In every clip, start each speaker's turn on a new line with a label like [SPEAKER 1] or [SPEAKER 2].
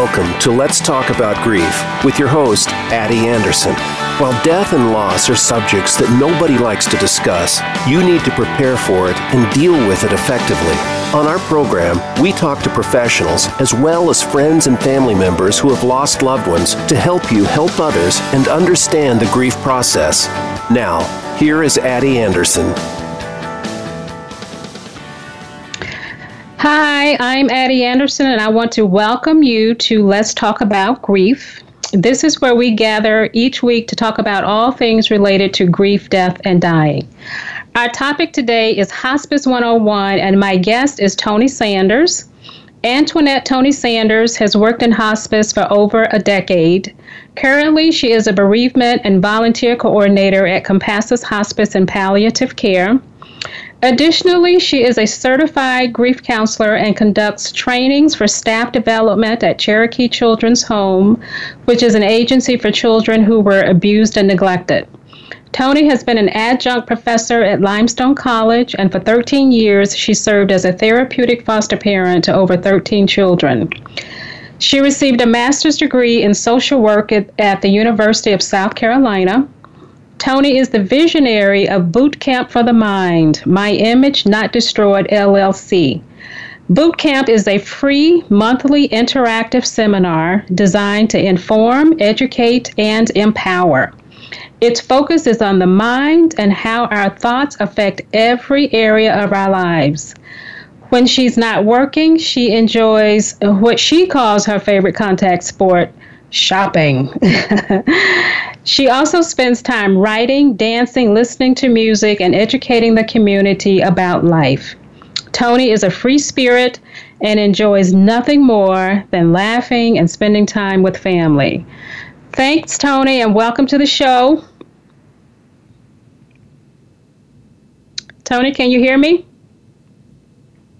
[SPEAKER 1] Welcome to Let's Talk About Grief with your host, Addie Anderson. While death and loss are subjects that nobody likes to discuss, you need to prepare for it and deal with it effectively. On our program, we talk to professionals as well as friends and family members who have lost loved ones to help you help others and understand the grief process. Now, here is Addie Anderson.
[SPEAKER 2] Hi, I'm Addie Anderson, and I want to welcome you to Let's Talk About Grief. This is where we gather each week to talk about all things related to grief, death, and dying. Our topic today is Hospice 101, and my guest is Tony Sanders. Antoinette Tony Sanders has worked in hospice for over a decade. Currently, she is a bereavement and volunteer coordinator at Compassus Hospice and Palliative Care. Additionally, she is a certified grief counselor and conducts trainings for staff development at Cherokee Children's Home, which is an agency for children who were abused and neglected. Tony has been an adjunct professor at Limestone College, and for 13 years, she served as a therapeutic foster parent to over 13 children. She received a master's degree in social work at, at the University of South Carolina. Tony is the visionary of Boot Camp for the Mind, My Image Not Destroyed LLC. Boot Camp is a free monthly interactive seminar designed to inform, educate, and empower. Its focus is on the mind and how our thoughts affect every area of our lives. When she's not working, she enjoys what she calls her favorite contact sport, shopping. she also spends time writing, dancing, listening to music, and educating the community about life. Tony is a free spirit and enjoys nothing more than laughing and spending time with family. Thanks, Tony, and welcome to the show. Tony, can you hear me?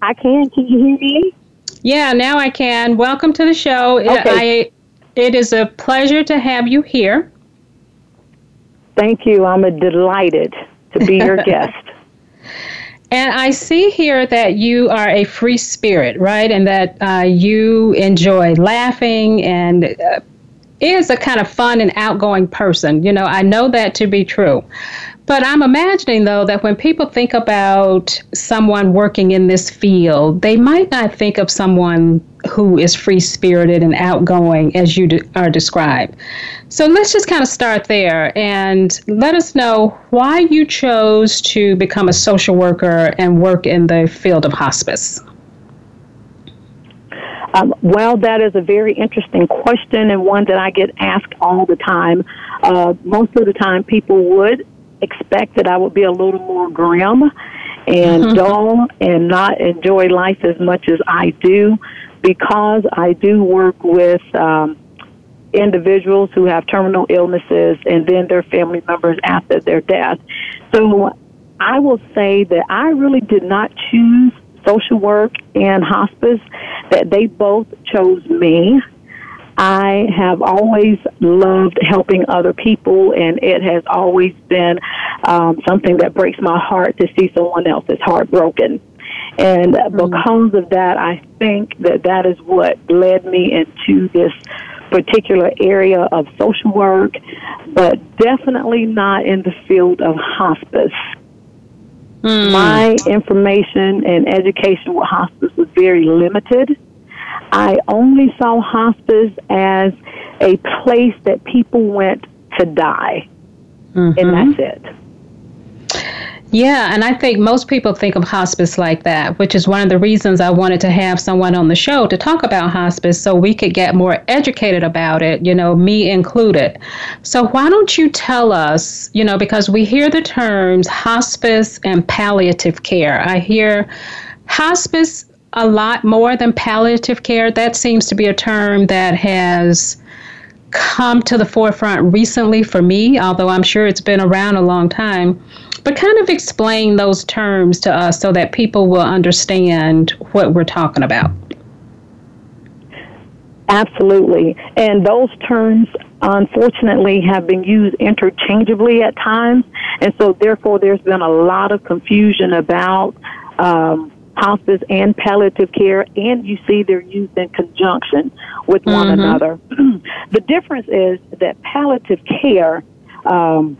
[SPEAKER 3] I can. Can you hear me?
[SPEAKER 2] Yeah, now I can. Welcome to the show. Okay. I it is a pleasure to have you here.
[SPEAKER 3] Thank you. I'm delighted to be your guest.
[SPEAKER 2] And I see here that you are a free spirit, right? And that uh, you enjoy laughing and uh, is a kind of fun and outgoing person. You know, I know that to be true. But I'm imagining, though, that when people think about someone working in this field, they might not think of someone who is free spirited and outgoing as you de- are described. So let's just kind of start there and let us know why you chose to become a social worker and work in the field of hospice.
[SPEAKER 3] Um, well, that is a very interesting question and one that I get asked all the time. Uh, most of the time, people would expect that I would be a little more grim and mm-hmm. dull and not enjoy life as much as I do because I do work with um, individuals who have terminal illnesses and then their family members after their death. So I will say that I really did not choose social work and hospice, that they both chose me. I have always loved helping other people, and it has always been um, something that breaks my heart to see someone else's heart broken. And mm-hmm. because of that, I think that that is what led me into this particular area of social work, but definitely not in the field of hospice. Mm. My information and education with hospice was very limited. I only saw hospice as a place that people went to die. Mm-hmm. And that's it.
[SPEAKER 2] Yeah, and I think most people think of hospice like that, which is one of the reasons I wanted to have someone on the show to talk about hospice so we could get more educated about it, you know, me included. So, why don't you tell us, you know, because we hear the terms hospice and palliative care. I hear hospice a lot more than palliative care. That seems to be a term that has come to the forefront recently for me, although I'm sure it's been around a long time. But kind of explain those terms to us so that people will understand what we're talking about.
[SPEAKER 3] Absolutely. And those terms, unfortunately, have been used interchangeably at times. And so, therefore, there's been a lot of confusion about um, hospice and palliative care, and you see they're used in conjunction with one
[SPEAKER 2] Mhm.
[SPEAKER 3] another. the difference is that palliative care um,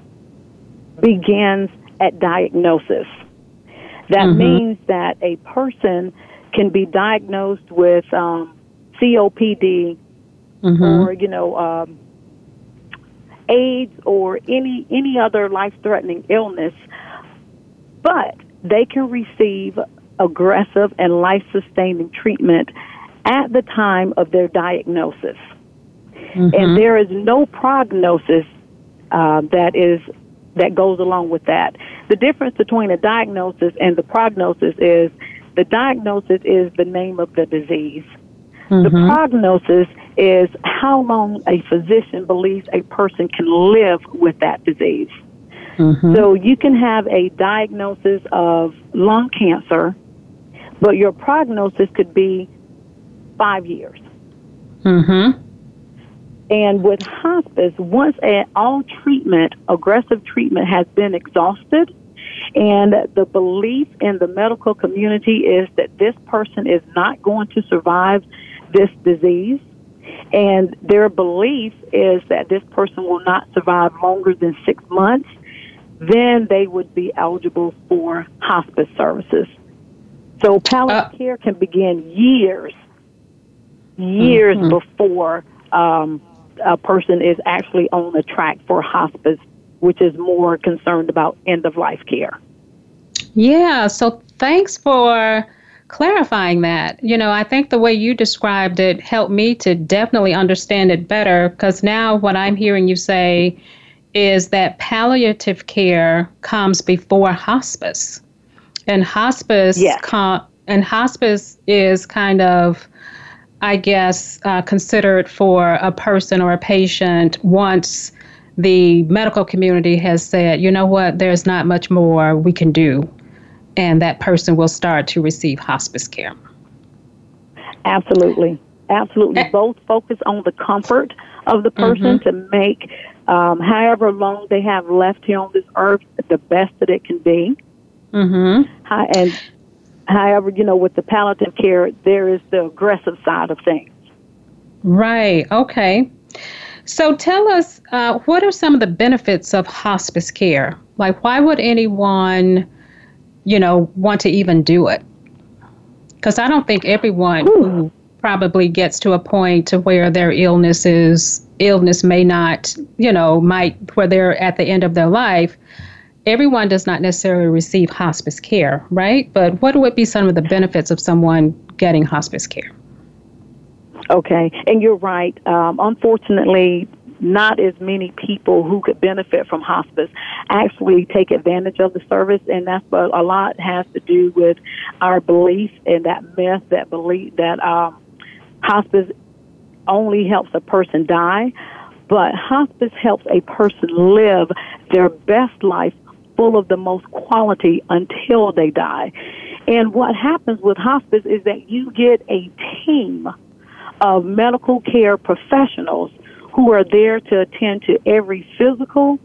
[SPEAKER 3] begins at diagnosis. That
[SPEAKER 2] Mhm.
[SPEAKER 3] means that a person can be diagnosed with um, COPD
[SPEAKER 2] Mm-hmm.
[SPEAKER 3] or you know um, AIDS or any any other life-threatening illness, but they can receive aggressive and life-sustaining treatment at the time of their diagnosis,
[SPEAKER 2] Mm-hmm.
[SPEAKER 3] and there is no prognosis uh, that is that goes along with that. The difference between a diagnosis and the prognosis is the diagnosis is the name of the disease. The
[SPEAKER 2] Mhm.
[SPEAKER 3] prognosis is how long a physician believes a person can live with that disease.
[SPEAKER 2] Mhm.
[SPEAKER 3] So you can have a diagnosis of lung cancer, but your prognosis could be five years.
[SPEAKER 2] Mhm.
[SPEAKER 3] And with hospice, once all treatment, aggressive treatment, has been exhausted, and the belief in the medical community is that this person is not going to survive this disease, and their belief is that this person will not survive longer than six months, then they would be eligible for hospice services. So palliative
[SPEAKER 2] Uh,
[SPEAKER 3] care can begin years, years
[SPEAKER 2] Mhm.
[SPEAKER 3] before um, a person is actually on the track for hospice, which is more concerned about end of life care.
[SPEAKER 2] Yeah, so thanks for clarifying that. You know, I think the way you described it helped me to definitely understand it better because now what I'm hearing you say is that palliative care comes before hospice. And hospice
[SPEAKER 3] Yes.
[SPEAKER 2] com- and hospice is kind of I guess uh, considered for a person or a patient once the medical community has said, you know what, there's not much more we can do and that person will start to receive hospice care.
[SPEAKER 3] Absolutely. Absolutely.
[SPEAKER 2] Eh.
[SPEAKER 3] Both focus on the comfort of the person to make um, however long they have left here on this earth the best that it can be.
[SPEAKER 2] Mhm.
[SPEAKER 3] Hi- And however, you know, with the palliative care, there is the aggressive side of things.
[SPEAKER 2] Right. Okay. So tell us, uh, what are some of the benefits of hospice care? Like, why would anyone, you know, want to even do it? Because I don't think everyone who probably gets to a point to where their illness is illness may not, you know, might where they're at the end of their life. Everyone does not necessarily receive hospice care, right? But what would be some of the benefits of someone getting hospice care?
[SPEAKER 3] Okay, and you're right. Um, unfortunately, not as many people who could benefit from hospice actually take advantage of the service, and that's what a lot has to do with our belief and that myth that belief that um, hospice only helps a person die, but hospice helps a person live their best life full of the most quality until they die. And what happens with hospice is that you get a team of medical care professionals who are there to attend to every physical,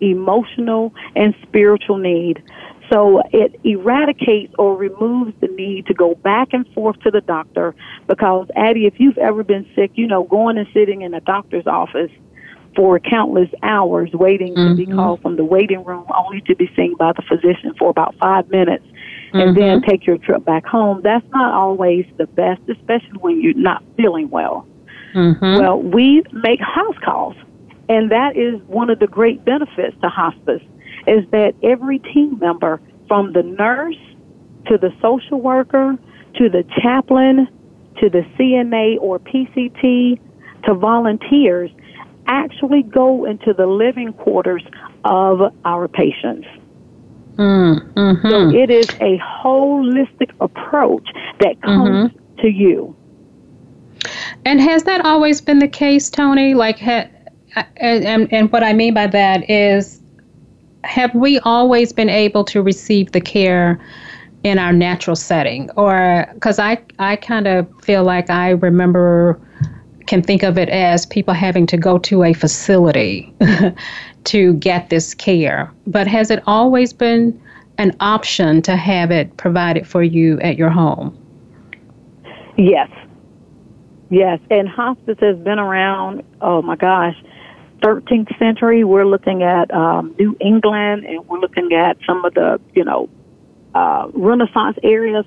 [SPEAKER 3] emotional, and spiritual need. So it eradicates or removes the need to go back and forth to the doctor because, Addie, if you've ever been sick, you know, going and sitting in a doctor's office for countless hours waiting to be
[SPEAKER 2] Mhm.
[SPEAKER 3] called from the waiting room only to be seen by the physician for about five minutes and then
[SPEAKER 2] Mhm.
[SPEAKER 3] take your trip back home, that's not always the best, especially when you're not feeling well.
[SPEAKER 2] Mhm.
[SPEAKER 3] Well, we make house calls, and that is one of the great benefits to hospice is that every team member, from the nurse to the social worker to the chaplain to the CNA or PCT to volunteers, actually go into the living quarters of our patients.
[SPEAKER 2] Mm,
[SPEAKER 3] So
[SPEAKER 2] mhm.
[SPEAKER 3] it is a holistic approach that comes to you.
[SPEAKER 2] And has that always been the case, Tony? Like, ha, and, and and what I mean by that is, have we always been able to receive the care in our natural setting, or because I I kind of feel like I remember can think of it as people having to go to a facility to get this care. But has it always been an option to have it provided for you at your home.
[SPEAKER 3] Yes. Yes. And hospice has been around, oh my gosh, 13th century. We're looking at um, New England and we're looking at some of the, you know, uh, Renaissance areas.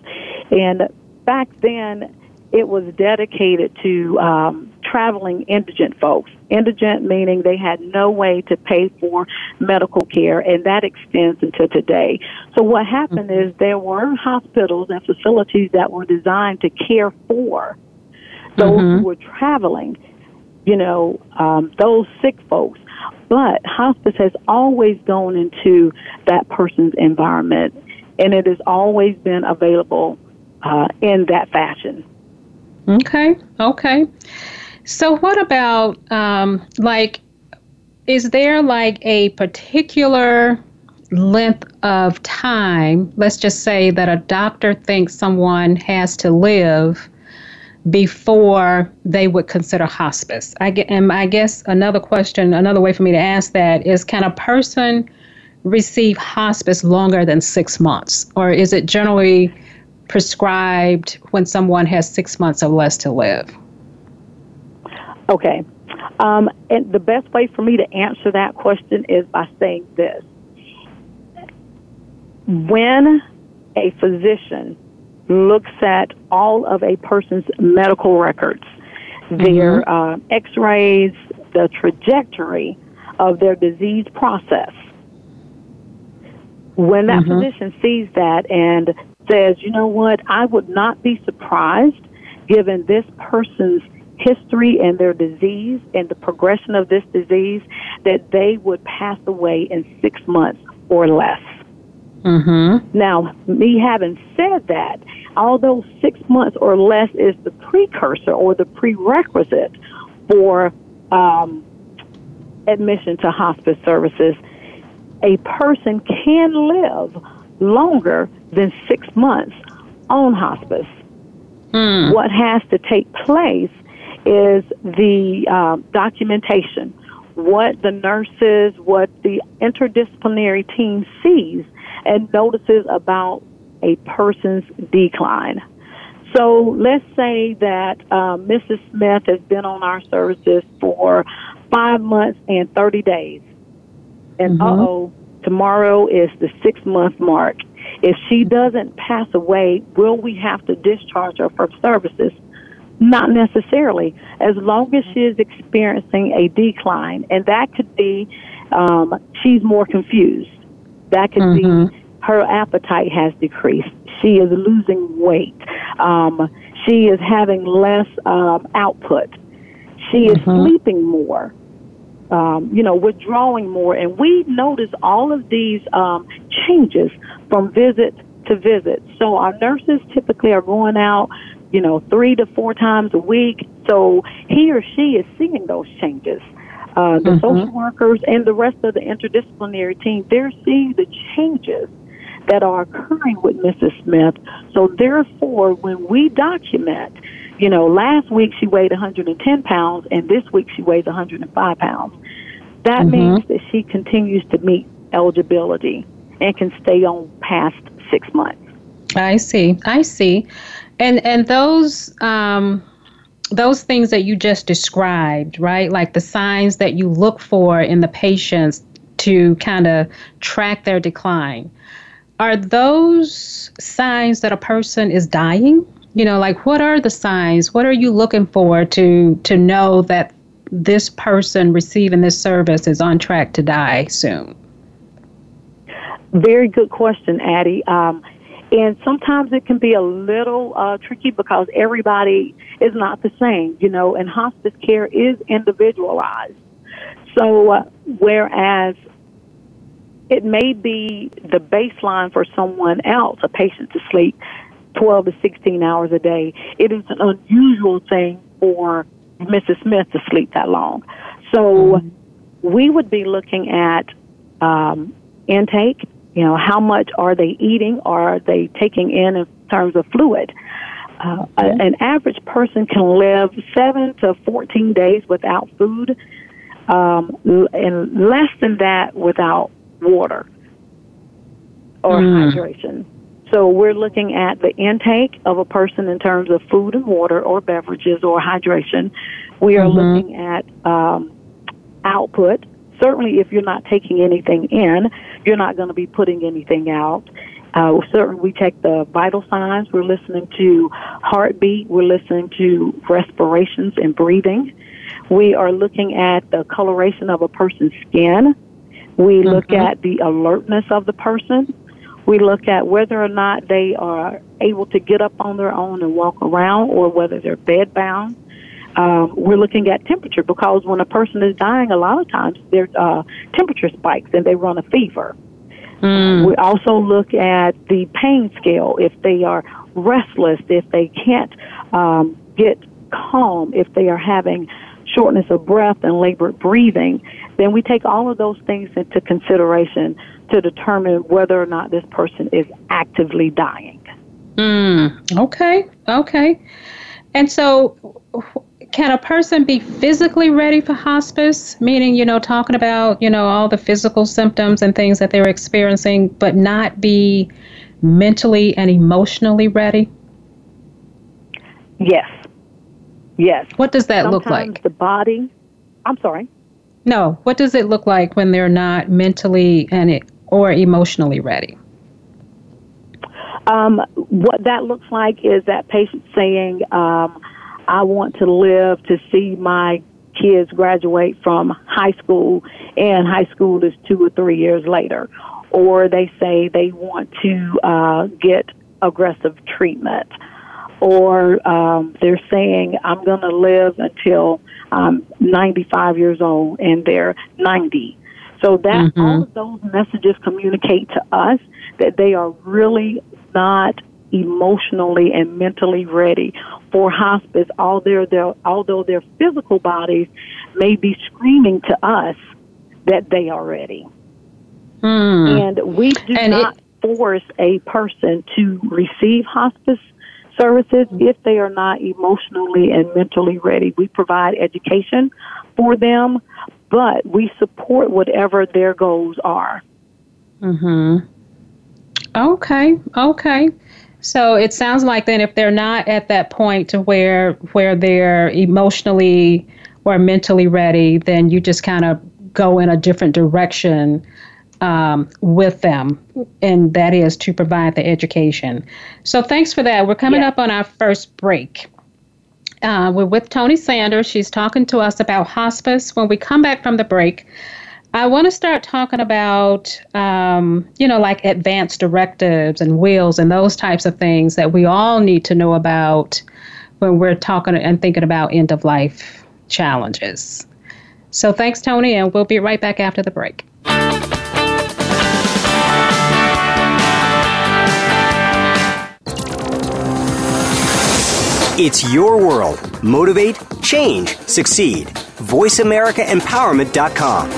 [SPEAKER 3] And back then, it was dedicated to um, traveling indigent folks. Indigent meaning they had no way to pay for medical care, and that extends into today. So what happened mm-hmm. is there were hospitals and facilities that were designed to care for those mm-hmm. who were traveling, you know, um, those sick folks. But hospice has always gone into that person's environment, and it has always been available uh, in that fashion.
[SPEAKER 2] Okay, okay. So, what about um, like, is there like a particular length of time? Let's just say that a doctor thinks someone has to live before they would consider hospice. I get, and I guess another question, another way for me to ask that is, can a person receive hospice longer than six months, or is it generally prescribed when someone has six months or less to live?
[SPEAKER 3] Okay. Um, and the best way for me to answer that question is by saying this. When a physician looks at all of a person's medical records, their mm-hmm. uh, x rays, the trajectory of their disease process, when that mm-hmm. physician sees that and says, you know what, I would not be surprised given this person's history and their disease and the progression of this disease that they would pass away in six months or less.
[SPEAKER 2] Mm-hmm.
[SPEAKER 3] Now, me having said that, although six months or less is the precursor or the prerequisite for um, admission to hospice services, a person can live longer than six months on hospice.
[SPEAKER 2] Mm.
[SPEAKER 3] What has to take place is the uh, documentation, what the nurses, what the interdisciplinary team sees and notices about a person's decline. So let's say that uh, Mrs. Smith has been on our services for five months and 30 days. And mm-hmm. uh oh, tomorrow is the six month mark. If she doesn't pass away, will we have to discharge her from services? Not necessarily, as long as she is experiencing a decline, and that could be um, she's more confused. That could mm-hmm. be her appetite has decreased. She is losing weight. Um, she is having less um, output. She is mm-hmm. sleeping more. Um, you know, withdrawing more, and we notice all of these um, changes from visit to visit. So our nurses typically are going out you know, three to four times a week. So he or she is seeing those changes. Uh, the mm-hmm. social workers and the rest of the interdisciplinary team, they're seeing the changes that are occurring with Mrs. Smith. So therefore, when we document, you know, last week she weighed 110 pounds and this week she weighs 105 pounds, that mm-hmm. means that she continues to meet eligibility and can stay on past six months.
[SPEAKER 2] I see. I see. And and those um, those things that you just described, right? Like the signs that you look for in the patients to kind of track their decline. Are those signs that a person is dying? You know, like what are the signs? What are you looking for to to know that this person receiving this service is on track to die soon?
[SPEAKER 3] Very good question, Addie. Um, and sometimes it can be a little uh, tricky because everybody is not the same, you know, and hospice care is individualized. So, uh, whereas it may be the baseline for someone else, a patient to sleep 12 to 16 hours a day, it is an unusual thing for Mrs. Smith to sleep that long. So, mm-hmm. we would be looking at um, intake you know, how much are they eating or are they taking in in terms of fluid? Uh, mm-hmm. An average person can live seven to 14 days without food, um, and less than that without water. or mm. hydration. So we're looking at the intake of a person in terms of food and water or beverages or hydration. We are mm-hmm. looking at um, output. Certainly, if you're not taking anything in, you're not going to be putting anything out. Uh, certainly, we check the vital signs. We're listening to heartbeat. We're listening to respirations and breathing. We are looking at the coloration of a person's skin. We mm-hmm. look at the alertness of the person. We look at whether or not they are able to get up on their own and walk around or whether they're bed bound. Um, we're looking at temperature because when a person is dying, a lot of times their uh, temperature spikes and they run a fever. Mm. We also look at the pain scale if they are restless, if they can't um, get calm, if they are having shortness of breath and labored breathing, then we take all of those things into consideration to determine whether or not this person is actively dying.
[SPEAKER 2] Mm, okay, okay. And so, can a person be physically ready for hospice? Meaning, you know, talking about, you know, all the physical symptoms and things that they're experiencing, but not be mentally and emotionally ready?
[SPEAKER 3] Yes. Yes.
[SPEAKER 2] What does that
[SPEAKER 3] Sometimes
[SPEAKER 2] look like?
[SPEAKER 3] The body. I'm sorry.
[SPEAKER 2] No. What does it look like when they're not mentally and it, or emotionally ready?
[SPEAKER 3] Um, what that looks like is that patient saying, um, I want to live to see my kids graduate from high school, and high school is two or three years later. Or they say they want to uh, get aggressive treatment. Or um, they're saying, I'm going to live until I'm 95 years old, and they're 90. So that mm-hmm. all of those messages communicate to us that they are really not emotionally and mentally ready for hospice, although their, although their physical bodies may be screaming to us that they are ready.
[SPEAKER 2] Hmm.
[SPEAKER 3] And we do and not it, force a person to receive hospice services if they are not emotionally and mentally ready. We provide education for them, but we support whatever their goals are.
[SPEAKER 2] Mhm. Okay. Okay. So it sounds like then if they're not at that point to where where they're emotionally or mentally ready, then you just kind of go in a different direction um, with them, and that is to provide the education. So thanks for that. We're coming yeah. up on our first break. Uh, we're with Tony Sanders. She's talking to us about hospice. When we come back from the break, I want to start talking about, um, you know, like advanced directives and wills and those types of things that we all need to know about when we're talking and thinking about end of life challenges. So thanks, Tony, and we'll be right back after the break.
[SPEAKER 4] It's your world. Motivate, change, succeed. VoiceAmericaEmpowerment.com.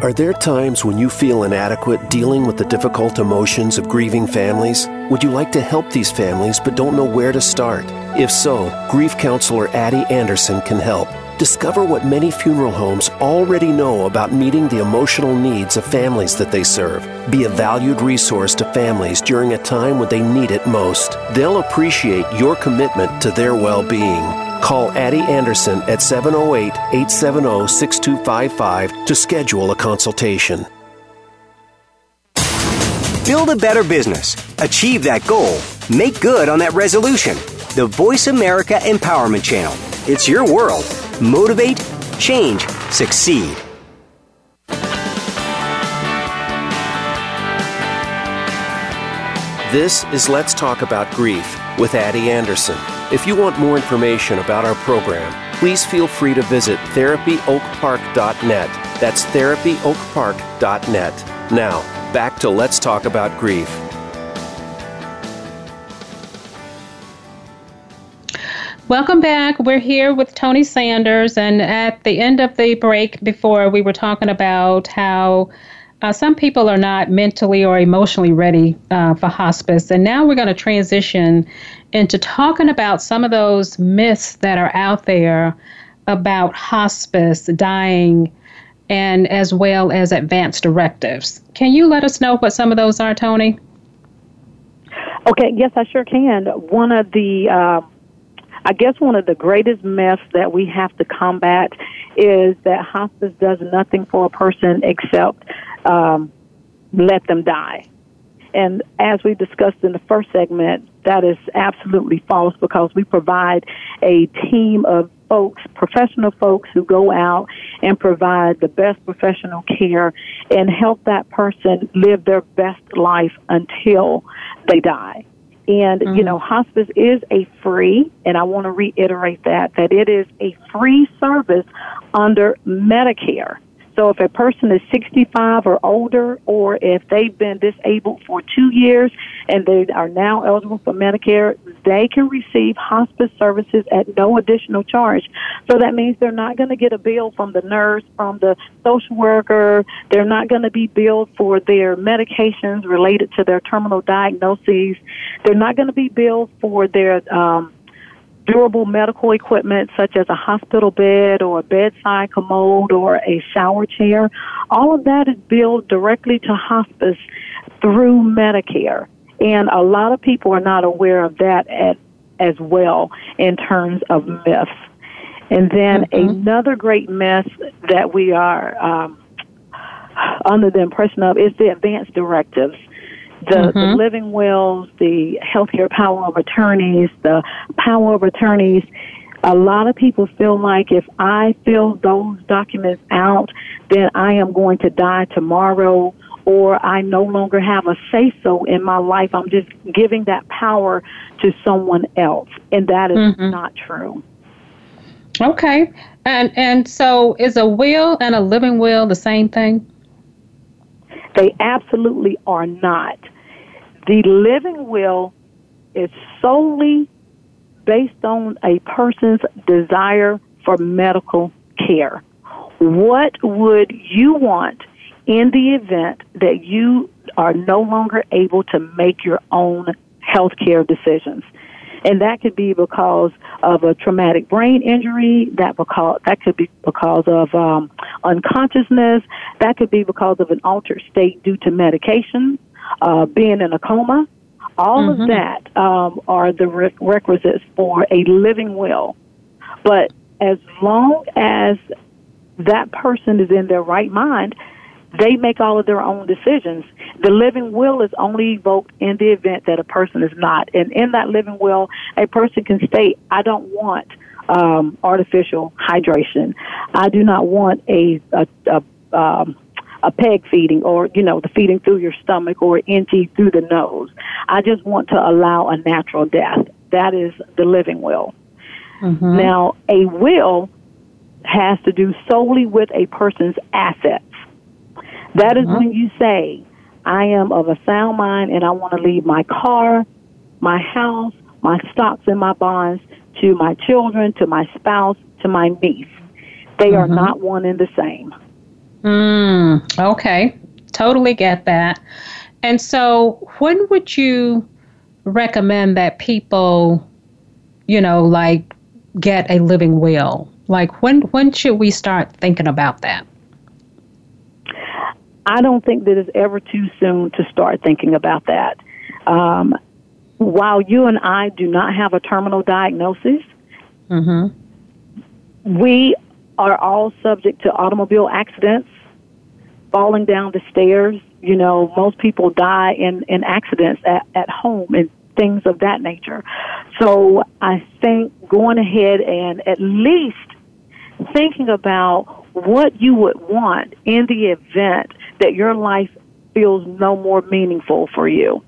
[SPEAKER 1] Are there times when you feel inadequate dealing with the difficult emotions of grieving families? Would you like to help these families but don't know where to start? If so, grief counselor Addie Anderson can help. Discover what many funeral homes already know about meeting the emotional needs of families that they serve. Be a valued resource to families during a time when they need it most. They'll appreciate your commitment to their well being. Call Addie Anderson at 708 870 6255 to schedule a consultation.
[SPEAKER 4] Build a better business. Achieve that goal. Make good on that resolution. The Voice America Empowerment Channel. It's your world. Motivate, change, succeed.
[SPEAKER 1] This is Let's Talk About Grief with Addie Anderson. If you want more information about our program, please feel free to visit therapyoakpark.net. That's therapyoakpark.net. Now, back to Let's Talk About Grief.
[SPEAKER 2] Welcome back. We're here with Tony Sanders, and at the end of the break before, we were talking about how uh, some people are not mentally or emotionally ready uh, for hospice. And now we're going to transition into talking about some of those myths that are out there about hospice, dying, and as well as advanced directives. Can you let us know what some of those are, Tony?
[SPEAKER 3] Okay, yes, I sure can. One of the, uh, I guess, one of the greatest myths that we have to combat is that hospice does nothing for a person except um, let them die. And as we discussed in the first segment, that is absolutely false because we provide a team of folks, professional folks who go out and provide the best professional care and help that person live their best life until they die. And, mm-hmm. you know, hospice is a free, and I want to reiterate that, that it is a free service under Medicare. So if a person is 65 or older, or if they've been disabled for two years and they are now eligible for Medicare, they can receive hospice services at no additional charge. So that means they're not going to get a bill from the nurse, from the social worker. They're not going to be billed for their medications related to their terminal diagnoses. They're not going to be billed for their um, durable medical equipment such as a hospital bed or a bedside commode or a shower chair. All of that is billed directly to hospice through Medicare. And a lot of people are not aware of that at, as well in terms of myths. And then mm-hmm. another great myth that we are um, under the impression of is the advance directives the, mm-hmm. the living wills, the healthcare power of attorneys, the power of attorneys. A lot of people feel like if I fill those documents out, then I am going to die tomorrow or I no longer have a say so in my life. I'm just giving that power to someone else. And that is mm-hmm. not true.
[SPEAKER 2] Okay. And and so is a will and a living will the same thing?
[SPEAKER 3] They absolutely are not. The living will is solely based on a person's desire for medical care. What would you want in the event that you are no longer able to make your own health care decisions? And that could be because of a traumatic brain injury. That because that could be because of um, unconsciousness. That could be because of an altered state due to medication uh, being in a coma. All mm-hmm. of that um, are the re- requisites for a living will. But as long as that person is in their right mind, they make all of their own decisions. The living will is only evoked in the event that a person is not. And in that living will, a person can state, I don't want um, artificial hydration. I do not want a, a, a um, a peg feeding or, you know, the feeding through your stomach or NG through the nose. I just want to allow a natural death. That is the living will. Mm-hmm. Now, a will has to do solely with a person's assets. That is mm-hmm. when you say, I am of a sound mind and I want to leave my car, my house, my stocks and my bonds to my children, to my spouse, to my niece. They mm-hmm. are not one and the same.
[SPEAKER 2] Mm, okay, totally get that. And so, when would you recommend that people, you know, like get a living will? Like when when should we start thinking about that?
[SPEAKER 3] I don't think that it's ever too soon to start thinking about that. Um, while you and I do not have a terminal diagnosis, mm-hmm. we are all subject to automobile accidents, falling down the stairs. You know, most people die in, in accidents at, at home and things of that nature. So I think going ahead and at least thinking about what you would want in the event that your life feels no more meaningful for you.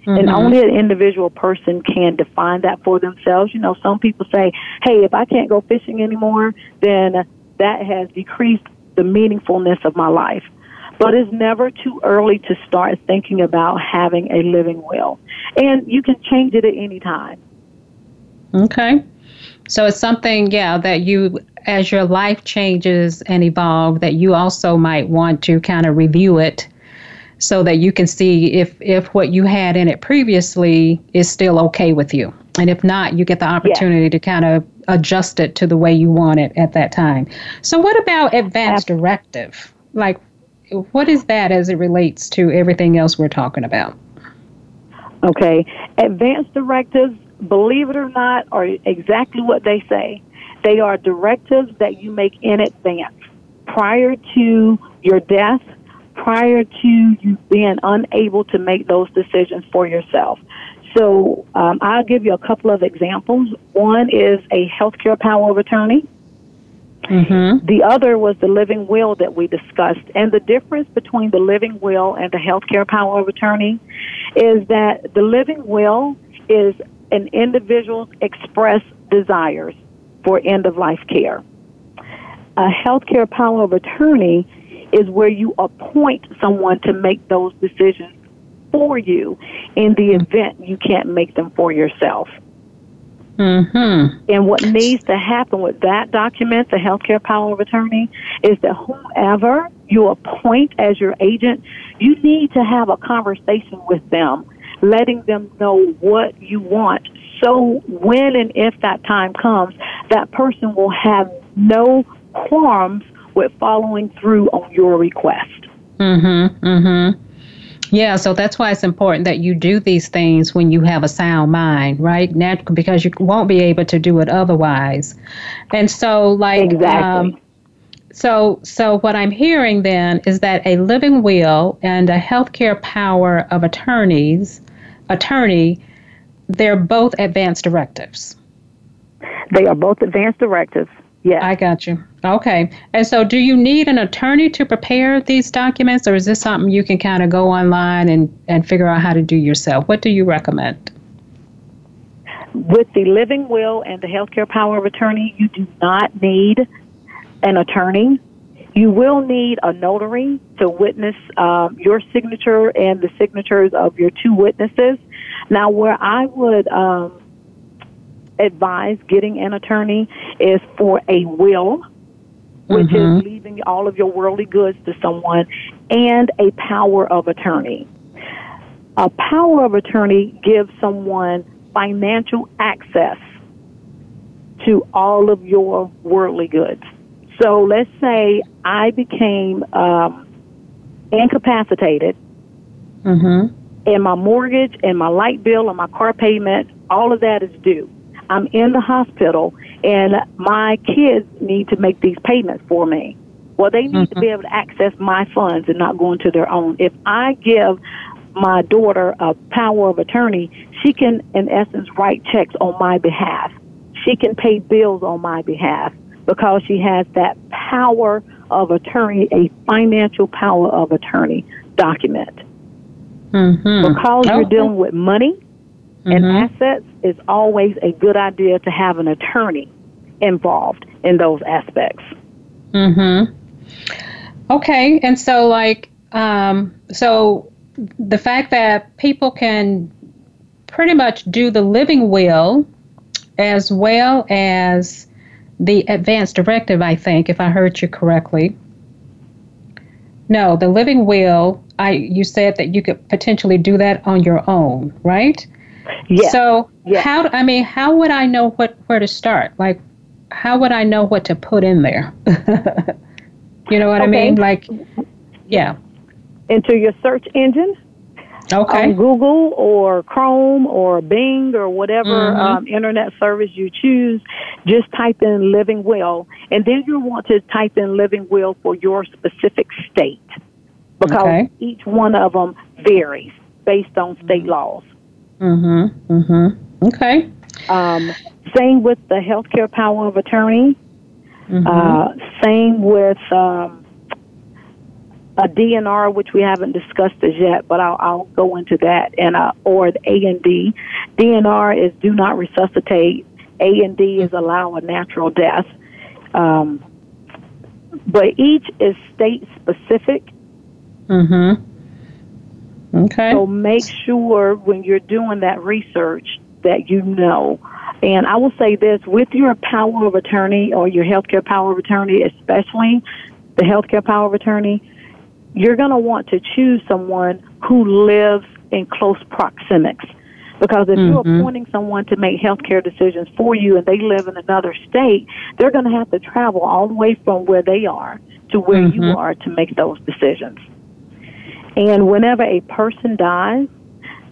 [SPEAKER 3] Mm-hmm. And only an individual person can define that for themselves. You know, some people say, hey, if I can't go fishing anymore, then that has decreased the meaningfulness of my life. But it's never too early to start thinking about having a living will. And you can change it at any time.
[SPEAKER 2] Okay. So it's something, yeah, that you, as your life changes and evolve, that you also might want to kind of review it so that you can see if if what you had in it previously is still okay with you and if not you get the opportunity yeah. to kind of adjust it to the way you want it at that time. So, what about advance directive? Like, what is that as it relates to everything else we're talking about?
[SPEAKER 3] Okay, advance directives, believe it or not, are exactly what they say. They are directives that you make in advance prior to your death, prior to you being unable to make those decisions for yourself. So um, I'll give you a couple of examples. One is a healthcare power of attorney. Mm-hmm. The other was the living will that we discussed. And the difference between the living will and the healthcare power of attorney is that the living will is an individual's express desires for end of life care. A healthcare power of attorney is where you appoint someone to make those decisions for you in the event you can't make them for yourself. Mm-hmm. And what needs to happen with that document, the healthcare power of attorney, is that whoever you appoint as your agent, you need to have a conversation with them, letting them know what you want. So when and if that time comes, that person will have no qualms with following through on your request.
[SPEAKER 2] Mm-hmm. Mm-hmm. Yeah, so that's why it's important that you do these things when you have a sound mind, right? Nat- because you won't be able to do it otherwise. And so, like,
[SPEAKER 3] exactly. Um,
[SPEAKER 2] so, so what I'm hearing then is that a living will and a healthcare power of attorneys, attorney, they're both advanced directives.
[SPEAKER 3] They are both advanced directives. Yes.
[SPEAKER 2] I got you. Okay. And so, do you need an attorney to prepare these documents, or is this something you can kind of go online and, and figure out how to do yourself? What do you recommend?
[SPEAKER 3] With the living will and the healthcare power of attorney, you do not need an attorney. You will need a notary to witness um, your signature and the signatures of your two witnesses. Now, where I would um, advise getting an attorney is for a will, which mm-hmm. is leaving all of your worldly goods to someone, and a power of attorney. A power of attorney gives someone financial access to all of your worldly goods. So let's say I became um, incapacitated, mm-hmm. and my mortgage and my light bill and my car payment, all of that is due. I'm in the hospital and my kids need to make these payments for me. Well, they need mm-hmm. to be able to access my funds and not go into their own. If I give my daughter a power of attorney, she can, in essence, write checks on my behalf. She can pay bills on my behalf because she has that power of attorney, a financial power of attorney document. Mm-hmm. Because okay. you're dealing with money, mm-hmm. and assets, it's always a good idea to have an attorney involved in those aspects.
[SPEAKER 2] Mhm. Okay, and so like um, so the fact that people can pretty much do the living will as well as the advance directive, I think, if I heard you correctly. No, the living will, I you said that you could potentially do that on your own, right?
[SPEAKER 3] Yes.
[SPEAKER 2] So
[SPEAKER 3] yes.
[SPEAKER 2] how I mean, how would I know what where to start? Like, how would I know what to put in there? you know what okay. I mean? Like, yeah.
[SPEAKER 3] Into your search engine.
[SPEAKER 2] Okay.
[SPEAKER 3] On Google or Chrome or Bing or whatever mm-hmm. um, internet service you choose, just type in Living Will, and then you want to type in Living Will for your specific state because okay. each one of them varies based on state laws.
[SPEAKER 2] Mm-hmm. Mm-hmm. Okay.
[SPEAKER 3] Um, same with the healthcare power of attorney. Mm-hmm. Uh, same with um, a DNR, which we haven't discussed as yet, but I'll, I'll go into that. And uh, or the A and D. DNR is do not resuscitate. A and D is allow a natural death. Um, but each is state specific.
[SPEAKER 2] Mm-hmm. Okay.
[SPEAKER 3] So make sure when you're doing that research that you know. And I will say this with your power of attorney or your healthcare power of attorney, especially the healthcare power of attorney, you're going to want to choose someone who lives in close proximics. Because if mm-hmm. you're appointing someone to make healthcare decisions for you and they live in another state, they're going to have to travel all the way from where they are to where mm-hmm. you are to make those decisions. And whenever a person dies,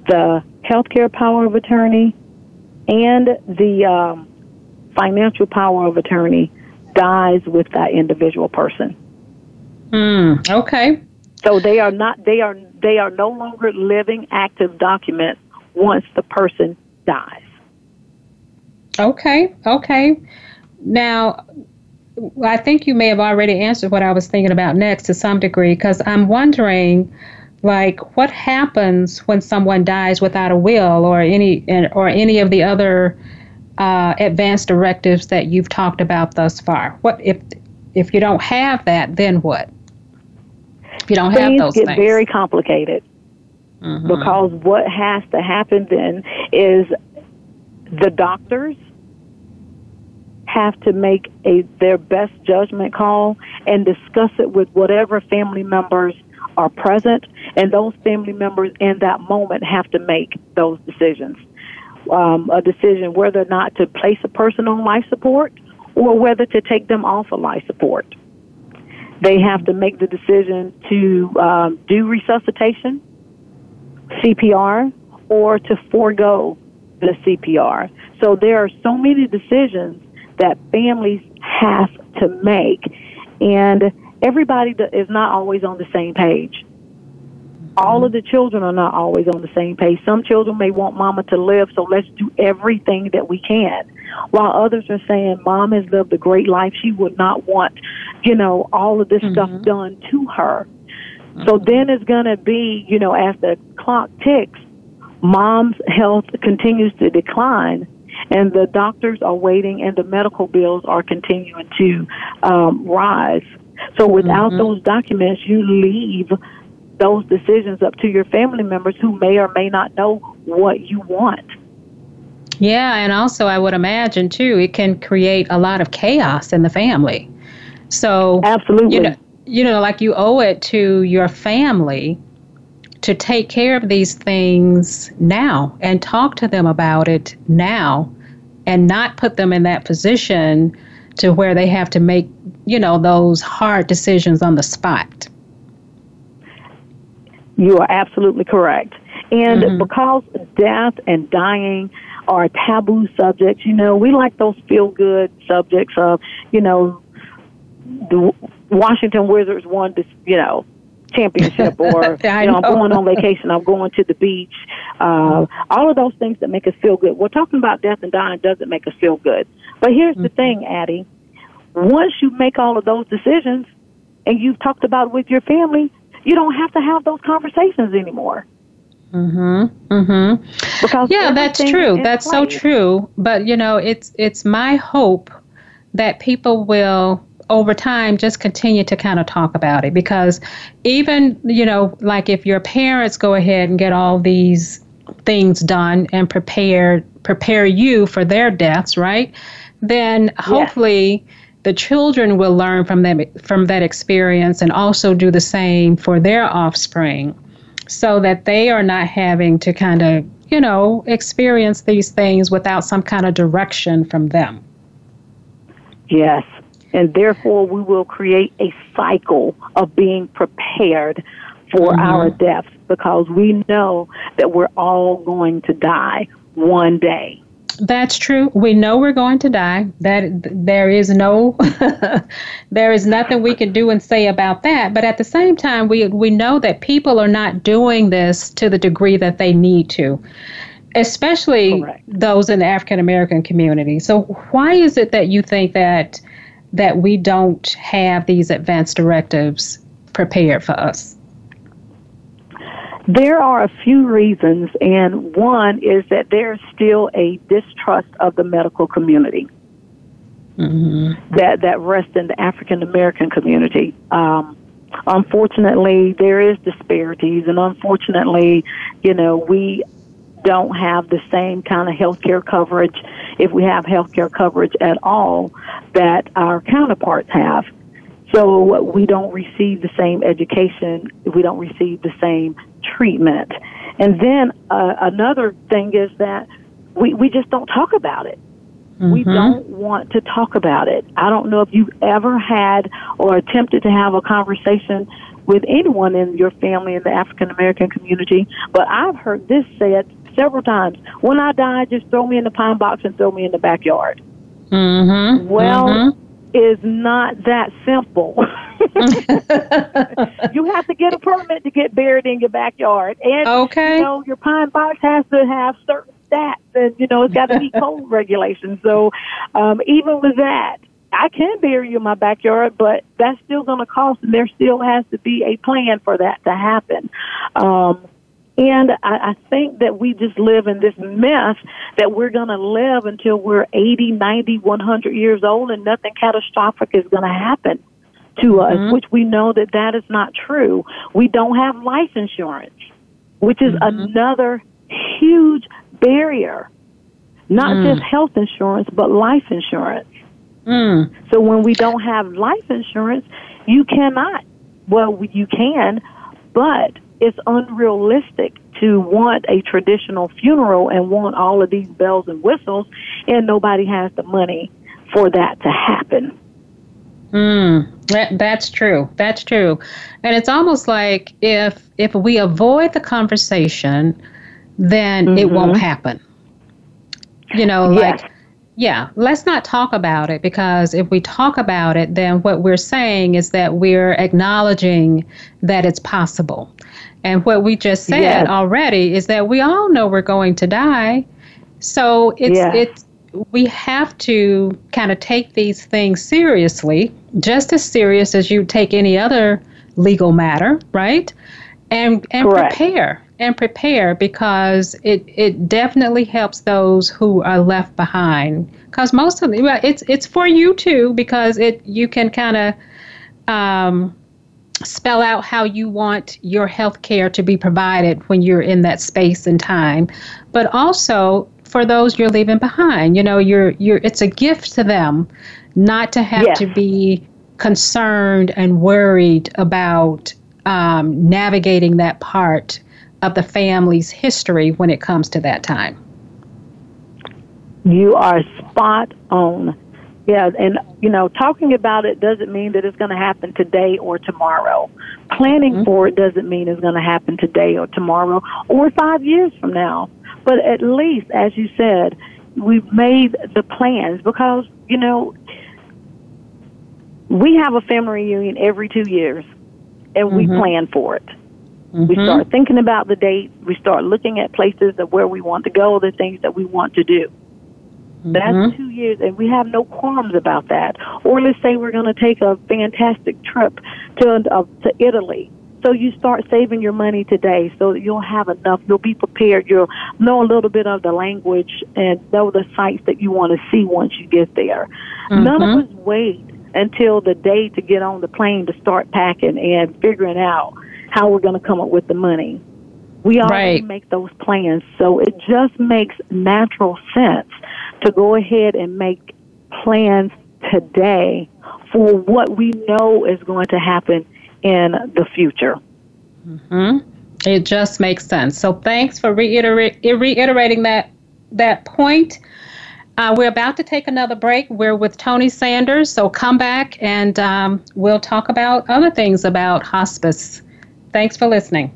[SPEAKER 3] the healthcare power of attorney and the um, financial power of attorney dies with that individual person.
[SPEAKER 2] Mm, okay.
[SPEAKER 3] So they are not they are they are no longer living active documents once the person dies.
[SPEAKER 2] Okay. Okay. Now, I think you may have already answered what I was thinking about next to some degree because I'm wondering like what happens when someone dies without a will or any or any of the other uh, advanced directives that you've talked about thus far? What if if you don't have that then what? If you don't
[SPEAKER 3] things
[SPEAKER 2] have those
[SPEAKER 3] get
[SPEAKER 2] things.
[SPEAKER 3] very complicated. Mm-hmm. because what has to happen then is the doctors have to make a their best judgment call and discuss it with whatever family members are present, and those family members in that moment have to make those decisions. Um, a decision whether or not to place a person on life support or whether to take them off of life support. They have to make the decision to um, do resuscitation, CPR, or to forego the CPR. So there are so many decisions that families have to make, and everybody is not always on the same page. All of the children are not always on the same page. Some children may want mama to live, so let's do everything that we can. While others are saying mom has lived a great life, she would not want, you know, all of this mm-hmm. stuff done to her. So then it's going to be, you know, as the clock ticks, mom's health continues to decline and the doctors are waiting and the medical bills are continuing to um, rise. So without mm-hmm. those documents, you leave those decisions up to your family members who may or may not know what you want.
[SPEAKER 2] Yeah, and also I would imagine too, it can create a lot of chaos in the family. So
[SPEAKER 3] absolutely,
[SPEAKER 2] you know, you know, like you owe it to your family to take care of these things now and talk to them about it now, and not put them in that position to where they have to make, you know, those hard decisions on the spot.
[SPEAKER 3] You are absolutely correct. And mm-hmm. because death and dying are taboo subjects, you know, we like those feel good subjects of, you know, the Washington Wizards won this, you know, championship or you know, know, I'm going on vacation, I'm going to the beach. Uh, all of those things that make us feel good. We're talking about death and dying doesn't make us feel good. But here's mm-hmm. the thing, Addie. Once you make all of those decisions and you've talked about it with your family, you don't have to have those conversations anymore.
[SPEAKER 2] Mhm. Mhm. Because yeah, that's true. That's place. so true. But you know, it's it's my hope that people will over time just continue to kind of talk about it. Because even you know like if your parents go ahead and get all these things done and prepare prepare you for their deaths right? Then hopefully yes. the children will learn from them from that experience and also do the same for their offspring so that they are not having to kind of you know experience these things without some kind of direction from them.
[SPEAKER 3] Yes and therefore we will create a cycle of being prepared for mm-hmm. our deaths because we know that we're all going to die one day.
[SPEAKER 2] That's true. We know we're going to die. That there is no there is nothing we can do and say about that, but at the same time we we know that people are not doing this to the degree that they need to. Especially Correct. those in the African American community. So why is it that you think that that we don't have these advanced directives prepared for us?
[SPEAKER 3] There are a few reasons, and one is that there's still a distrust of the medical community mm-hmm. that that rests in the African American community. Um, unfortunately, there is disparities, and unfortunately, you know, we don't have the same kind of health care coverage, if we have health care coverage at all, that our counterparts have. So we don't receive the same education, we don't receive the same treatment. And then uh, another thing is that we, we just don't talk about it. Mm-hmm. We don't want to talk about it. I don't know if you've ever had or attempted to have a conversation with anyone in your family in the African American community, but I've heard this said several times. When I die, just throw me in the pine box and throw me in the backyard.
[SPEAKER 2] Mm-hmm.
[SPEAKER 3] Well,
[SPEAKER 2] mm-hmm.
[SPEAKER 3] is not that simple. you have to get a permit to get buried in your backyard, and
[SPEAKER 2] okay.
[SPEAKER 3] you know your pine box has to have certain stats, and you know it's got to meet code regulations. So, um, even with that, I can bury you in my backyard, but that's still going to cost, and there still has to be a plan for that to happen. Um, and I, I think that we just live in this mess that we're going to live until we're 80, 90, 100 years old and nothing catastrophic is going to happen to us, mm-hmm. which we know that that is not true. We don't have life insurance, which is mm-hmm. another huge barrier. Not mm. just health insurance, but life insurance.
[SPEAKER 2] Mm.
[SPEAKER 3] So when we don't have life insurance, you cannot, well, you can, but it's unrealistic to want a traditional funeral and want all of these bells and whistles, and nobody has the money for that to happen.
[SPEAKER 2] Mm, that, that's true. That's true. And it's almost like if if we avoid the conversation, then mm-hmm. it won't happen. You know,
[SPEAKER 3] yes.
[SPEAKER 2] like yeah, let's not talk about it because if we talk about it, then what we're saying is that we're acknowledging that it's possible. And what we just said yes. already is that we all know we're going to die. So it's yes. it's we have to kind of take these things seriously, just as serious as you take any other legal matter, right? And and
[SPEAKER 3] Correct.
[SPEAKER 2] prepare and prepare because it, it definitely helps those who are left behind. Because most of them, it's it's for you too because it you can kind of um, spell out how you want your health care to be provided when you're in that space and time, but also for those you're leaving behind. You know, you're you're it's a gift to them not to have
[SPEAKER 3] yes.
[SPEAKER 2] to be concerned and worried about um, navigating that part of the family's history when it comes to that time.
[SPEAKER 3] You are spot on. Yeah, and you know, talking about it doesn't mean that it's going to happen today or tomorrow. Planning mm-hmm. for it doesn't mean it's going to happen today or tomorrow or 5 years from now. But at least as you said, we've made the plans because, you know, we have a family reunion every 2 years and mm-hmm. we plan for it. Mm-hmm. We start thinking about the date. We start looking at places of where we want to go, the things that we want to do. Mm-hmm. That's two years, and we have no qualms about that. Or let's say we're going to take a fantastic trip to uh, to Italy. So you start saving your money today, so that you'll have enough. You'll be prepared. You'll know a little bit of the language and know the sites that you want to see once you get there. None of
[SPEAKER 2] Mm-hmm.
[SPEAKER 3] us wait until the day to get on the plane to start packing and figuring out how we're going to come up with the money. We already
[SPEAKER 2] Right.
[SPEAKER 3] make those plans, so it just makes natural sense to go ahead and make plans today for what we know is going to happen in the future.
[SPEAKER 2] hmm It just makes sense. So thanks for reiterating that that point. Uh, we're about to take another break. We're with Tony Sanders, so come back and um, we'll talk about other things about hospice. Thanks for listening.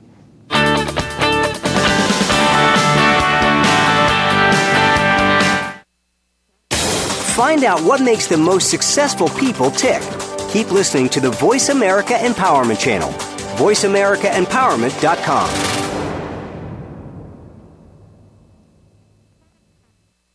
[SPEAKER 4] Find out what makes the most successful people tick. Keep listening to the Voice America Empowerment Channel. VoiceAmericaEmpowerment.com.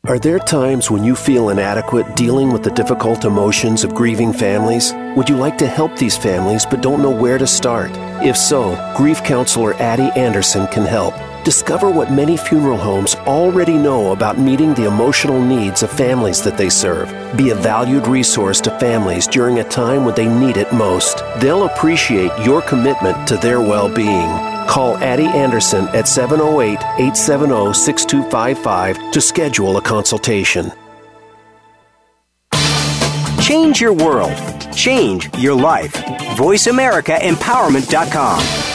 [SPEAKER 1] Are there times when you feel inadequate dealing with the difficult emotions of grieving families? Would you like to help these families but don't know where to start? If so, grief counselor Addie Anderson can help. Discover what many funeral homes already know about meeting the emotional needs of families that they serve. Be a valued resource to families during a time when they need it most. They'll appreciate your commitment to their well being. Call Addie Anderson at 708 870 6255 to schedule a consultation.
[SPEAKER 4] Change your world. Change your life. VoiceAmericaEmpowerment.com.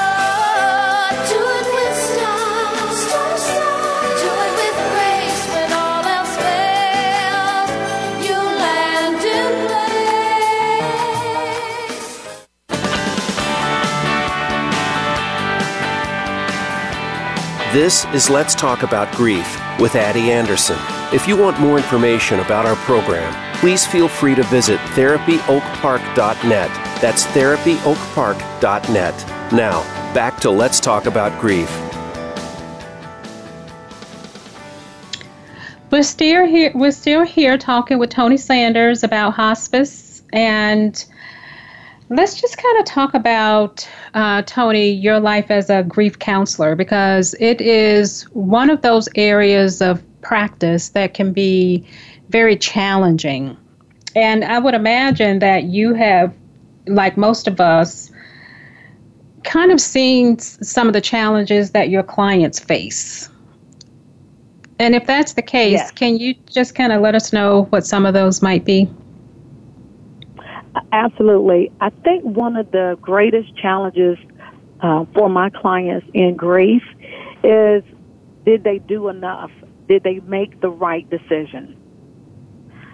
[SPEAKER 1] This is Let's Talk About Grief with Addie Anderson. If you want more information about our program, please feel free to visit therapyoakpark.net. That's therapyoakpark.net. Now, back to Let's Talk About Grief.
[SPEAKER 2] We're still here. We're still here talking with Tony Sanders about hospice and Let's just kind of talk about, uh, Tony, your life as a grief counselor, because it is one of those areas of practice that can be very challenging. And I would imagine that you have, like most of us, kind of seen some of the challenges that your clients face. And if that's the case, yes. can you just kind of let us know what some of those might be?
[SPEAKER 3] Absolutely. I think one of the greatest challenges uh, for my clients in grief is did they do enough? Did they make the right decision?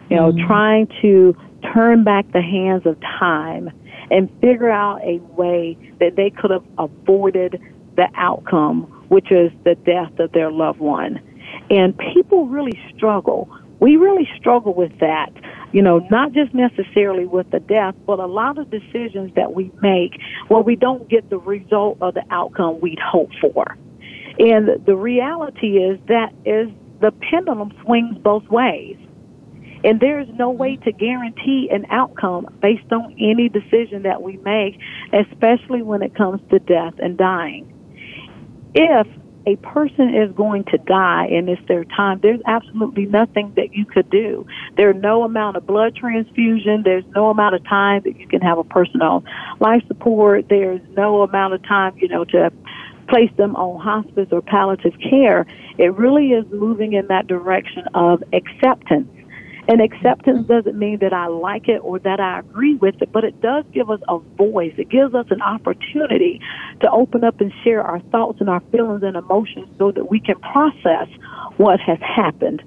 [SPEAKER 3] You know, mm-hmm. trying to turn back the hands of time and figure out a way that they could have avoided the outcome, which is the death of their loved one. And people really struggle. We really struggle with that you know, not just necessarily with the death, but a lot of decisions that we make where we don't get the result or the outcome we'd hope for. And the reality is that is the pendulum swings both ways. And there is no way to guarantee an outcome based on any decision that we make, especially when it comes to death and dying. If a person is going to die and it's their time, there's absolutely nothing that you could do. There's no amount of blood transfusion. There's no amount of time that you can have a person on life support. There's no amount of time, you know, to place them on hospice or palliative care. It really is moving in that direction of acceptance and acceptance doesn't mean that I like it or that I agree with it, but it does give us a voice. It gives us an opportunity to open up and share our thoughts and our feelings and emotions so that we can process what has happened.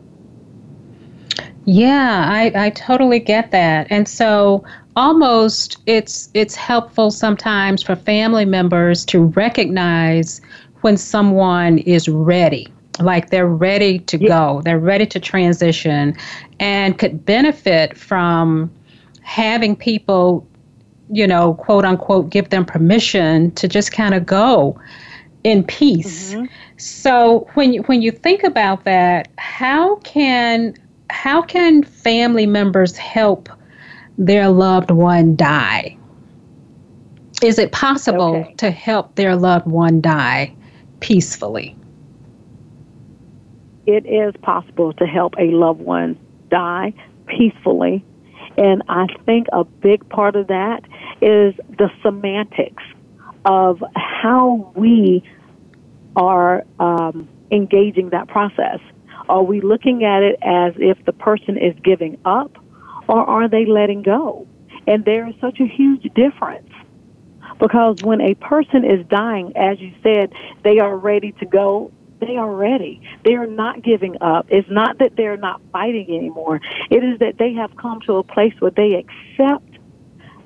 [SPEAKER 2] Yeah, I, I totally get that. And so almost it's it's helpful sometimes for family members to recognize when someone is ready like they're ready to yeah. go they're ready to transition and could benefit from having people you know quote unquote give them permission to just kind of go in peace mm-hmm. so when you when you think about that how can how can family members help their loved one die is it possible okay. to help their loved one die peacefully
[SPEAKER 3] it is possible to help a loved one die peacefully. And I think a big part of that is the semantics of how we are um, engaging that process. Are we looking at it as if the person is giving up or are they letting go? And there is such a huge difference because when a person is dying, as you said, they are ready to go they are ready. They are not giving up. It's not that they're not fighting anymore. It is that they have come to a place where they accept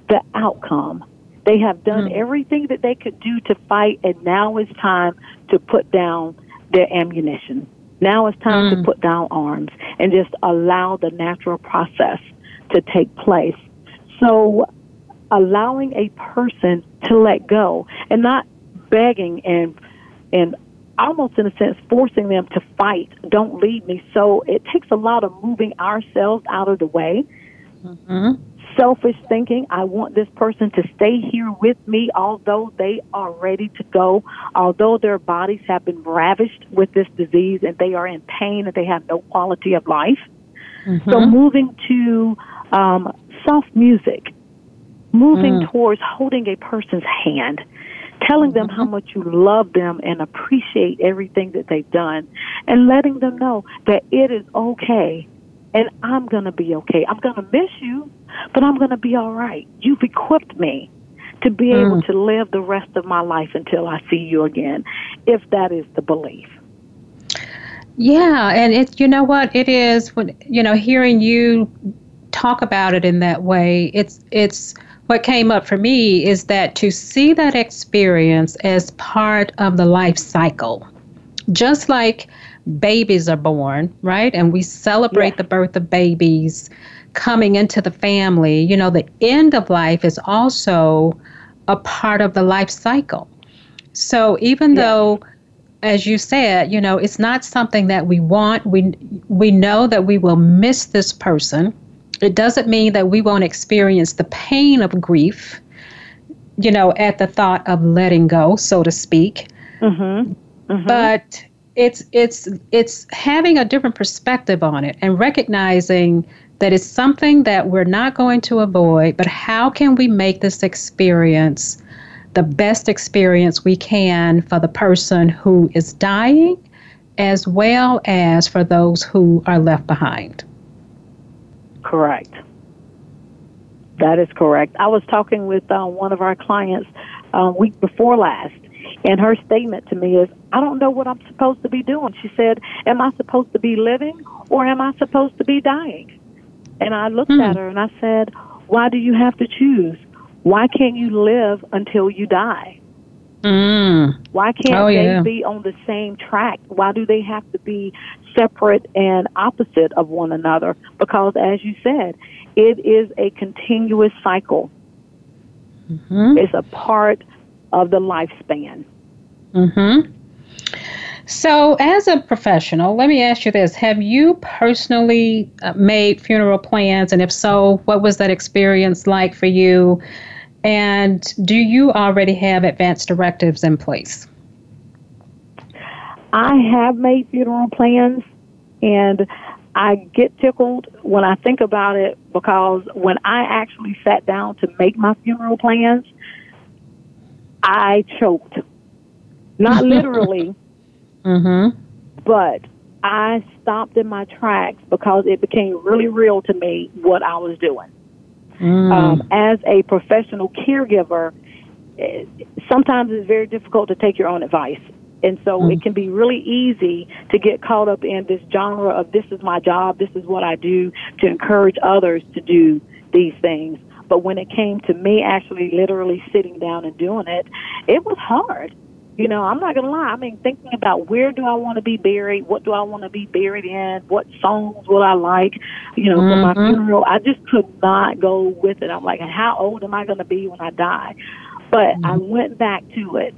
[SPEAKER 3] the outcome. They have done mm. everything that they could do to fight, and now it's time to put down their ammunition. Now it's time mm. to hmm. put down arms and just allow the natural process to take place. So, allowing a person to let go and not begging and and almost in a sense forcing them to fight. Don't leave me. So it takes a lot of moving ourselves out of the way. Mm-hmm. selfish thinking. I want this person to stay here with me although they are ready to go although their bodies have been ravished with this disease and they are in pain and they have no quality of life. Mm-hmm. So moving to um, soft music, moving mm. towards holding a person's hand, telling them how mm-hmm. much you love them and appreciate everything that they've done, and letting them know that it is okay and I'm going to be okay. I'm going to miss you, but I'm going to be all right. You've equipped me to be mm. able to live the rest of my life until I see you again, if that is the belief.
[SPEAKER 2] Yeah, and it you know what it is when you know hearing you talk about it in that way, it's it's what came up for me is that to see that experience as part of the life cycle. Just like babies are born, right? And we celebrate yeah. the birth of babies coming into the family. You know, the end of life is also a part of the life cycle. So even yeah. though as you said, you know, it's not something that we want. We we know that we will miss this person. It doesn't mean that we won't experience the pain of grief, you know, at the thought of letting go, so to speak. Mm-hmm. Mm-hmm. But it's it's it's having a different perspective on it and recognizing that it's something that we're not going to avoid, but how can we make this experience the best experience we can for the person who is dying as well as for those who are left behind?
[SPEAKER 3] Correct. That is correct. I was talking with uh, one of our clients uh, week before last, and her statement to me is, I don't know what I'm supposed to be doing. She said, Am I supposed to be living or am I supposed to be dying? And I looked hmm. at her and I said, Why do you have to choose? Why can't you live until you die? Mm. Why can't oh, they yeah. be on the same track? Why do they have to be separate and opposite of one another? Because, as you said, it is a continuous cycle. Mm-hmm. It's a part of the lifespan.
[SPEAKER 2] Mm-hmm. So, as a professional, let me ask you this: Have you personally uh, made funeral plans, and if so, what was that experience like for you? And do you already have advance directives in place?
[SPEAKER 3] I have made funeral plans, and I get tickled when I think about it because when I actually sat down to make my funeral plans, I choked. Not literally, mm-hmm. but I stopped in my tracks because it became really real to me what I was doing. Mm. Um, as a professional caregiver, eh, sometimes it's very difficult to take your own advice. And so mm. it can be really easy to get caught up in this genre of this is my job, this is what I do, to encourage others to do these things. But when it came to me actually literally sitting down and doing it, it was hard. You know, I'm not gonna lie. I mean, thinking about where do I want to be buried? What do I want to be buried in? What songs will I like? You know, mm-hmm. for my mm-hmm. funeral, I just could not go with it. I'm like, how old am I gonna be when I die? But mm-hmm. I went back to it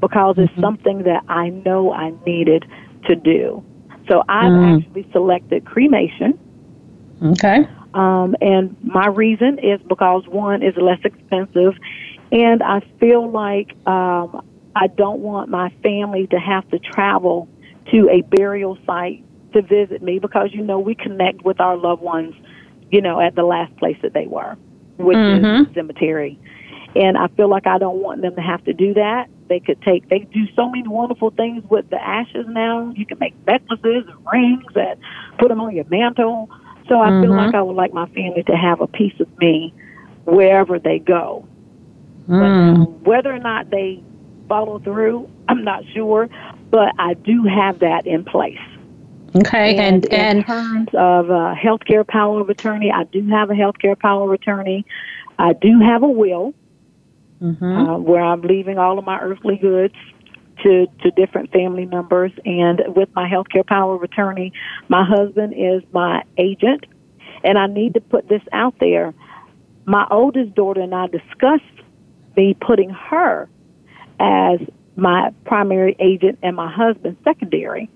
[SPEAKER 3] because it's mm-hmm. something that I know I needed to do. So I've mm. actually selected cremation.
[SPEAKER 2] Okay.
[SPEAKER 3] Um, and my reason is because one is less expensive, and I feel like um, I don't want my family to have to travel to a burial site to visit me because you know we connect with our loved ones, you know, at the last place that they were, which mm-hmm. is the cemetery. And I feel like I don't want them to have to do that. They could take, they do so many wonderful things with the ashes now. You can make necklaces and rings and put them on your mantle. So I mm-hmm. feel like I would like my family to have a piece of me wherever they go. Mm. But, whether or not they follow through, I'm not sure, but I do have that in place.
[SPEAKER 2] Okay, and,
[SPEAKER 3] and, and in terms of uh, healthcare power of attorney, I do have a healthcare power of attorney. I do have a will mm-hmm. uh, where I'm leaving all of my earthly goods to to different family members. And with my healthcare power of attorney, my husband is my agent, and I need to put this out there. My oldest daughter and I discussed me putting her as my primary agent and my husband secondary,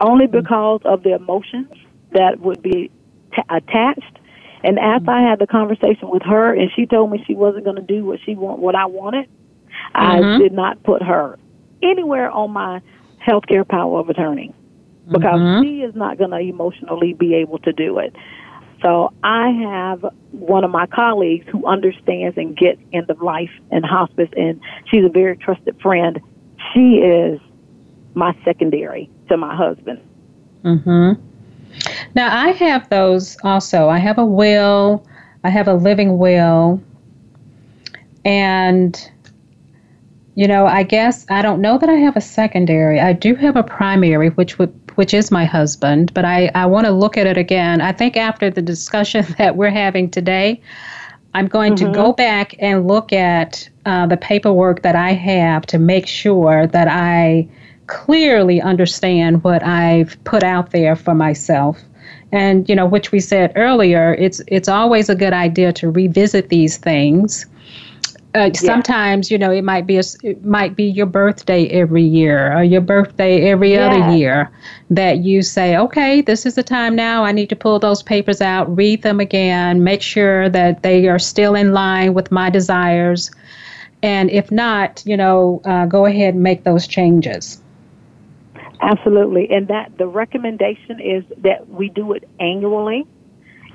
[SPEAKER 3] only mm-hmm. because of the emotions that would be t- attached. And after I had the conversation with her, and she told me she wasn't going to do what she want, what I wanted, mm-hmm. I did not put her anywhere on my healthcare power of attorney. because mm-hmm. she is not going to emotionally be able to do it. So I have one of my colleagues who understands and gets end of life and hospice, and she's a very trusted friend. She is my secondary to my husband.
[SPEAKER 2] Hmm. Now I have those also. I have a will. I have a living will, and you know, I guess I don't know that I have a secondary. I do have a primary, which would which is my husband, but I, I want to look at it again. I think after the discussion that we're having today, I'm going mm-hmm. to go back and look at uh, the paperwork that I have to make sure that I clearly understand what I've put out there for myself. And you know, which we said earlier, it's it's always a good idea to revisit these things uh, yeah. sometimes you know it might be a, it might be your birthday every year or your birthday every yeah. other year that you say okay this is the time now. I need to pull those papers out read them again make sure that they are still in line with my desires. And if not you know uh, go ahead and make those changes.
[SPEAKER 3] Absolutely. And that the recommendation is that we do it annually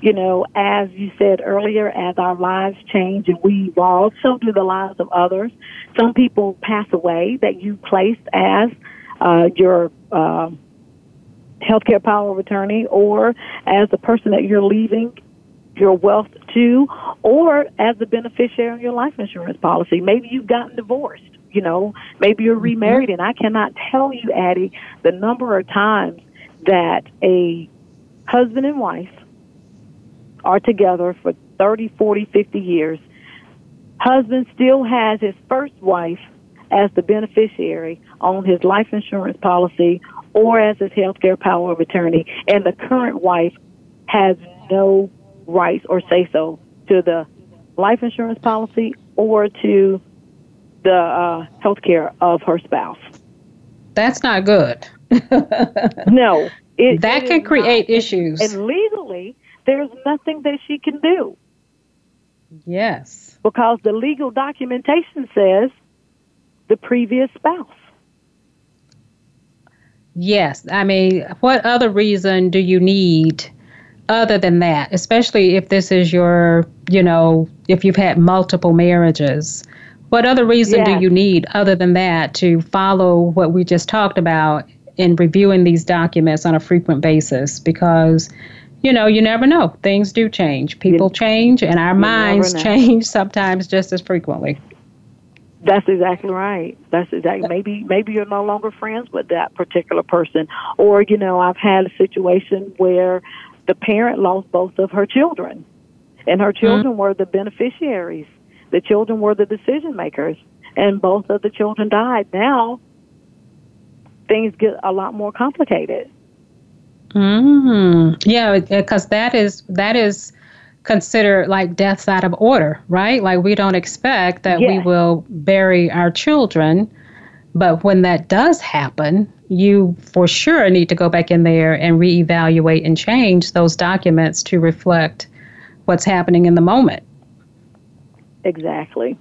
[SPEAKER 3] you know, as you said earlier, as our lives change and we evolve, so do the lives of others. Some people pass away that you placed as uh, your uh, healthcare power of attorney or as the person that you're leaving your wealth to or as the beneficiary of your life insurance policy. Maybe you've gotten divorced. You know, maybe you're mm-hmm. remarried, and I cannot tell you, Addie, the number of times that a husband and wife are together for 30, 40, 50 years. Husband still has his first wife as the beneficiary on his life insurance policy or as his health care power of attorney, and the current wife has no rights or say so to the life insurance policy or to the uh, health care of her spouse.
[SPEAKER 2] That's not good.
[SPEAKER 3] no.
[SPEAKER 2] It, that it can create
[SPEAKER 3] not.
[SPEAKER 2] issues.
[SPEAKER 3] And legally, there's nothing that she can do.
[SPEAKER 2] Yes.
[SPEAKER 3] Because the legal documentation says the previous spouse.
[SPEAKER 2] Yes. I mean, what other reason do you need other than that? Especially if this is your, you know, if you've had multiple marriages. What other reason yes. do you need other than that to follow what we just talked about in reviewing these documents on a frequent basis? Because you know, you never know. Things do change. People change, and our you minds change sometimes just as frequently.
[SPEAKER 3] That's exactly right. That's exactly maybe maybe you're no longer friends with that particular person, or you know, I've had a situation where the parent lost both of her children, and her mm-hmm. children mm-hmm. were the beneficiaries. The children were the decision makers, and both of the children died. Now things get a lot more complicated.
[SPEAKER 2] Mm, yeah, because that is that is considered like deaths out of order, right? Like we don't expect that yes. we will bury our children, but when that does happen, you for sure need to go back in there and reevaluate and change those documents to reflect what's happening in the moment.
[SPEAKER 3] Exactly,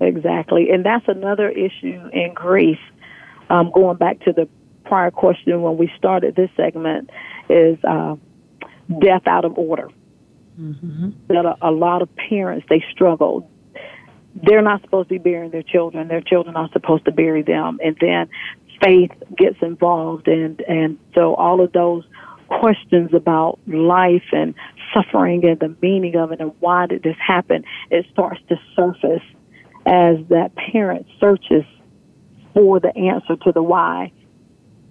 [SPEAKER 3] exactly, and that's another issue in grief. Um, going back to the prior question when we started this segment is uh, death out of order. Mm-hmm. That a, a lot of parents they struggle. They're not supposed to be burying their children. Their children are supposed to bury them, and then faith gets involved, and and so all of those questions about life and suffering and the meaning of it and why did this happen, it starts to surface as that parent searches for the answer to the why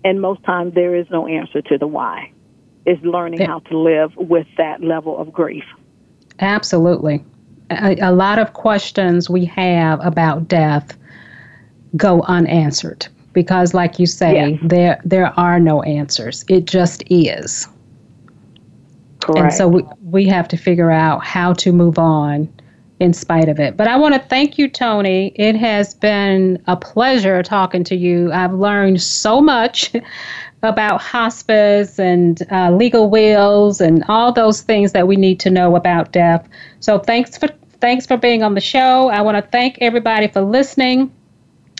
[SPEAKER 3] and most times there is no answer to the why. It's learning how to live with that level of grief.
[SPEAKER 2] Absolutely. A, a lot of questions we have about death go unanswered because like you say yes. there there are no answers it just is
[SPEAKER 3] Correct.
[SPEAKER 2] and so we, we have to figure out how to move on in spite of it. But I want to thank you, Tony. It has been a pleasure talking to you. I've learned so much about hospice and uh, legal wills and all those things that we need to know about death. So thanks for thanks for being on the show. I want to thank everybody for listening.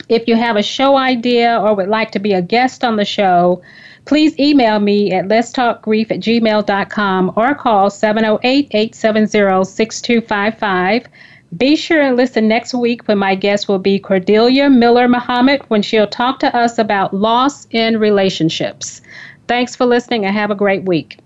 [SPEAKER 2] If you have a show idea or would like to be a guest on the show, Please email me at letstalkgrief at gmail.com or call 708 870 6255. Be sure and listen next week when my guest will be Cordelia Miller Muhammad when she'll talk to us about loss in relationships. Thanks for listening and have a great week.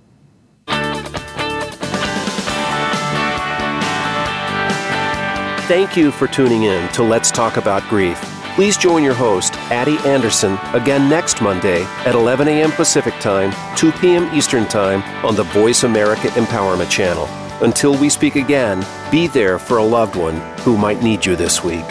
[SPEAKER 1] Thank you for tuning in to Let's Talk About Grief. Please join your host, Addie Anderson, again next Monday at 11 a.m. Pacific Time, 2 p.m. Eastern Time on the Voice America Empowerment Channel. Until we speak again, be there for a loved one who might need you this week.